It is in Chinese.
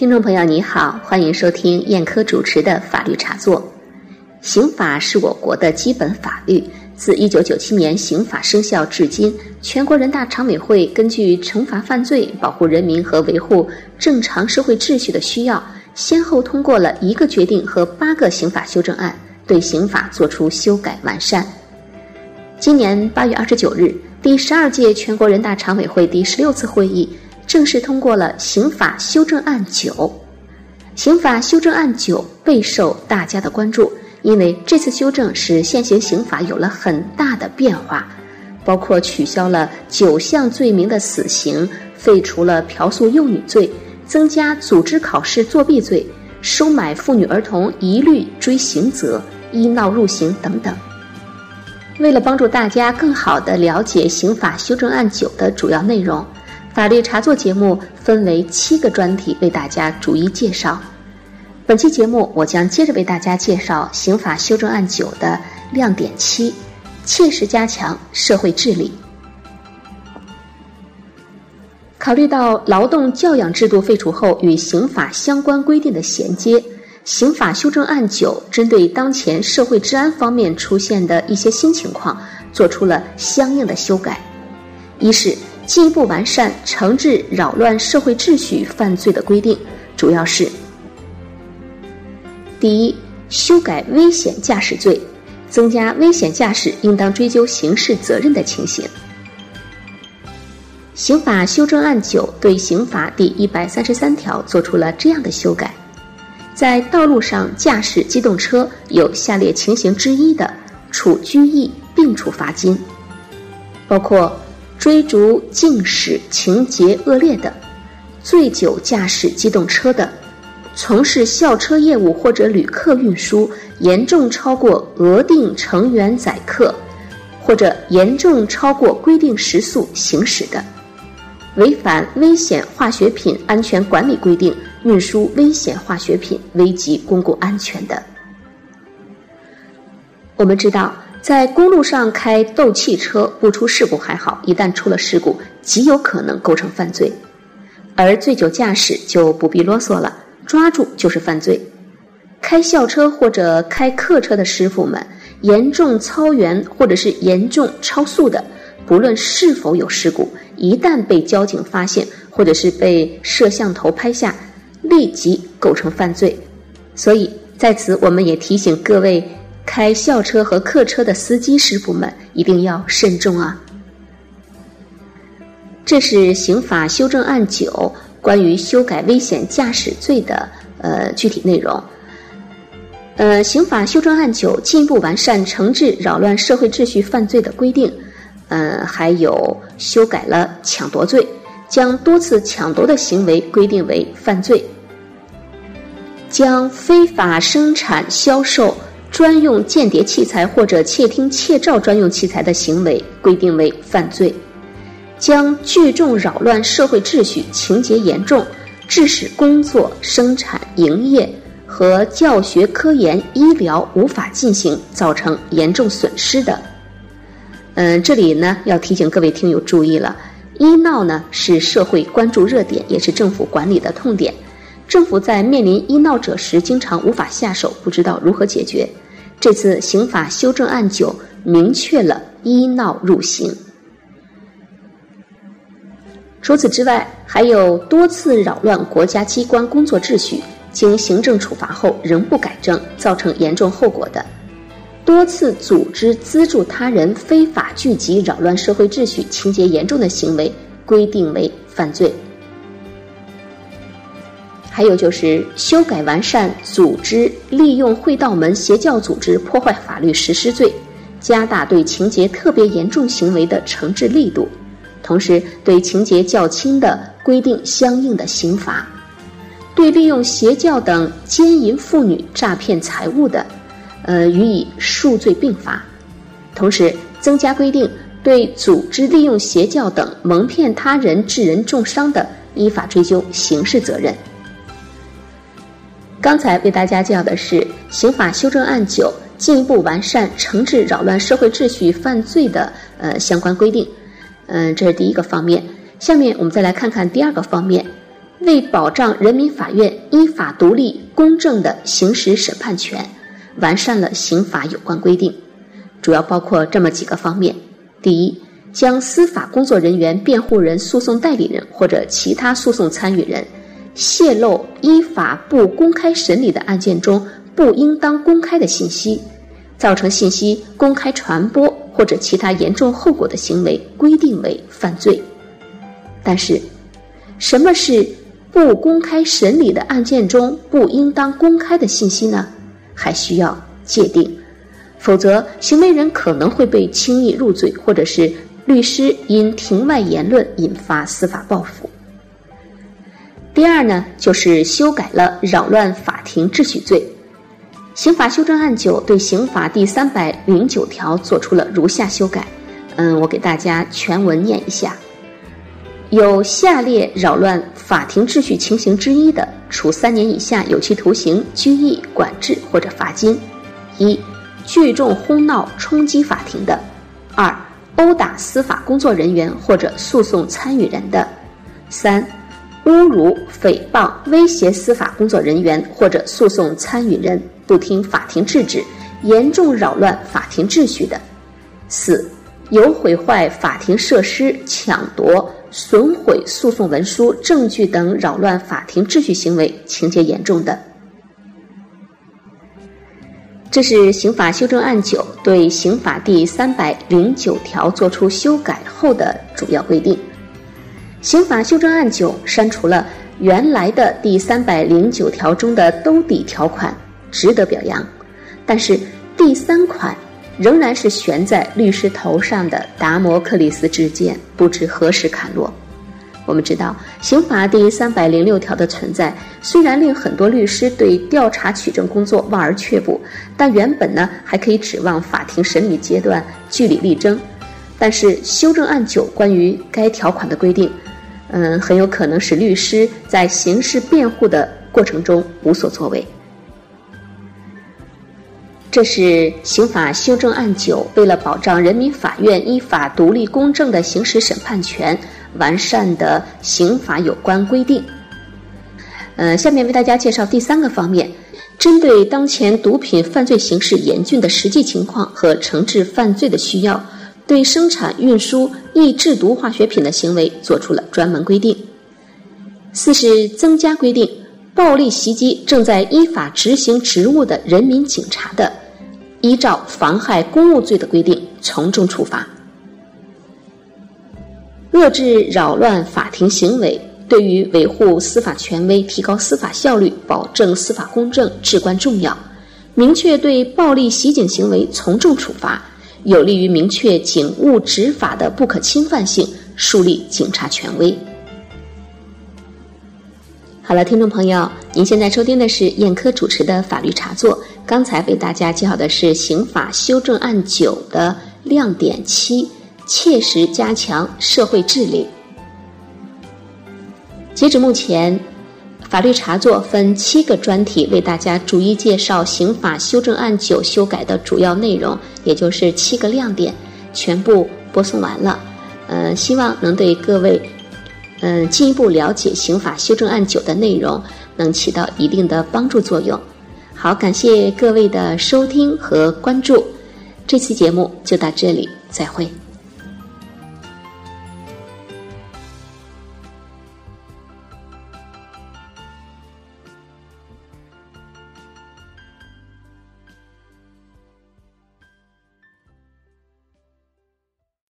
听众朋友，你好，欢迎收听燕科主持的法律茶座。刑法是我国的基本法律，自一九九七年刑法生效至今，全国人大常委会根据惩罚犯罪、保护人民和维护正常社会秩序的需要，先后通过了一个决定和八个刑法修正案，对刑法作出修改完善。今年八月二十九日，第十二届全国人大常委会第十六次会议。正式通过了刑法修正案九，刑法修正案九备受大家的关注，因为这次修正使现行刑法有了很大的变化，包括取消了九项罪名的死刑，废除了嫖宿幼女罪，增加组织考试作弊罪，收买妇女儿童一律追刑责，医闹入刑等等。为了帮助大家更好地了解刑法修正案九的主要内容。法律茶座节目分为七个专题，为大家逐一介绍。本期节目，我将接着为大家介绍刑法修正案九的亮点七：切实加强社会治理。考虑到劳动教养制度废除后与刑法相关规定的衔接，刑法修正案九针对当前社会治安方面出现的一些新情况，做出了相应的修改。一是。进一步完善惩治扰乱社会秩序犯罪的规定，主要是：第一，修改危险驾驶罪，增加危险驾驶应当追究刑事责任的情形。刑法修正案九对刑法第一百三十三条作出了这样的修改：在道路上驾驶机动车有下列情形之一的，处拘役并处罚金，包括。追逐竞驶情节恶劣的，醉酒驾驶机动车的，从事校车业务或者旅客运输严重超过额定成员载客，或者严重超过规定时速行驶的，违反危险化学品安全管理规定运输危险化学品危及公共安全的。我们知道。在公路上开斗气车不出事故还好，一旦出了事故，极有可能构成犯罪。而醉酒驾驶就不必啰嗦了，抓住就是犯罪。开校车或者开客车的师傅们，严重超员或者是严重超速的，不论是否有事故，一旦被交警发现或者是被摄像头拍下，立即构成犯罪。所以在此，我们也提醒各位。开校车和客车的司机师傅们一定要慎重啊！这是刑法修正案九关于修改危险驾驶罪的呃具体内容。呃，刑法修正案九进一步完善惩治扰乱社会秩序犯罪的规定，呃，还有修改了抢夺罪，将多次抢夺的行为规定为犯罪，将非法生产销售。专用间谍器材或者窃听窃照专用器材的行为规定为犯罪，将聚众扰乱社会秩序、情节严重，致使工作、生产、营业和教学、科研、医疗无法进行，造成严重损失的。嗯，这里呢要提醒各位听友注意了，医闹呢是社会关注热点，也是政府管理的痛点。政府在面临医闹者时，经常无法下手，不知道如何解决。这次刑法修正案九明确了医闹入刑。除此之外，还有多次扰乱国家机关工作秩序，经行政处罚后仍不改正，造成严重后果的；多次组织资助他人非法聚集，扰乱社会秩序，情节严重的行为，规定为犯罪。还有就是修改完善组织利用会道门邪教组织破坏法律实施罪，加大对情节特别严重行为的惩治力度，同时对情节较轻的规定相应的刑罚，对利用邪教等奸淫妇女诈骗财物的，呃予以数罪并罚，同时增加规定对组织利用邪教等蒙骗他人致人重伤的，依法追究刑事责任。刚才为大家介绍的是刑法修正案九进一步完善惩治扰乱社会秩序犯罪的呃相关规定，嗯，这是第一个方面。下面我们再来看看第二个方面，为保障人民法院依法独立、公正的行使审判权，完善了刑法有关规定，主要包括这么几个方面：第一，将司法工作人员、辩护人、诉讼代理人或者其他诉讼参与人泄露依法不公开审理的案件中不应当公开的信息，造成信息公开传播或者其他严重后果的行为，规定为犯罪。但是，什么是不公开审理的案件中不应当公开的信息呢？还需要界定，否则行为人可能会被轻易入罪，或者是律师因庭外言论引发司法报复。第二呢，就是修改了扰乱法庭秩序罪。刑法修正案九对刑法第三百零九条作出了如下修改。嗯，我给大家全文念一下。有下列扰乱法庭秩序情形之一的，处三年以下有期徒刑、拘役、管制或者罚金：一、聚众轰闹冲击法庭的；二、殴打司法工作人员或者诉讼参与人的；三、侮辱、诽谤、威胁司法工作人员或者诉讼参与人，不听法庭制止，严重扰乱法庭秩序的；四、有毁坏法庭设施、抢夺。损毁诉讼文书、证据等扰乱法庭秩序行为，情节严重的。这是刑法修正案九对刑法第三百零九条作出修改后的主要规定。刑法修正案九删除了原来的第三百零九条中的兜底条款，值得表扬。但是第三款。仍然是悬在律师头上的达摩克里斯之剑，不知何时砍落。我们知道，刑法第三百零六条的存在，虽然令很多律师对调查取证工作望而却步，但原本呢还可以指望法庭审理阶段据理力争。但是修正案九关于该条款的规定，嗯，很有可能使律师在刑事辩护的过程中无所作为。这是刑法修正案九为了保障人民法院依法独立公正的行使审判权，完善的刑法有关规定。呃，下面为大家介绍第三个方面，针对当前毒品犯罪形势严峻的实际情况和惩治犯罪的需要，对生产运输易制毒化学品的行为作出了专门规定。四是增加规定，暴力袭击正在依法执行职务的人民警察的。依照妨害公务罪的规定，从重处罚。遏制扰乱法庭行为，对于维护司法权威、提高司法效率、保证司法公正至关重要。明确对暴力袭警行为从重处罚，有利于明确警务执法的不可侵犯性，树立警察权威。好了，听众朋友，您现在收听的是燕科主持的法律茶座。刚才为大家介绍的是刑法修正案九的亮点七：切实加强社会治理。截止目前，法律茶座分七个专题为大家逐一介绍刑法修正案九修改的主要内容，也就是七个亮点，全部播送完了。嗯，希望能对各位。嗯，进一步了解刑法修正案九的内容，能起到一定的帮助作用。好，感谢各位的收听和关注，这期节目就到这里，再会。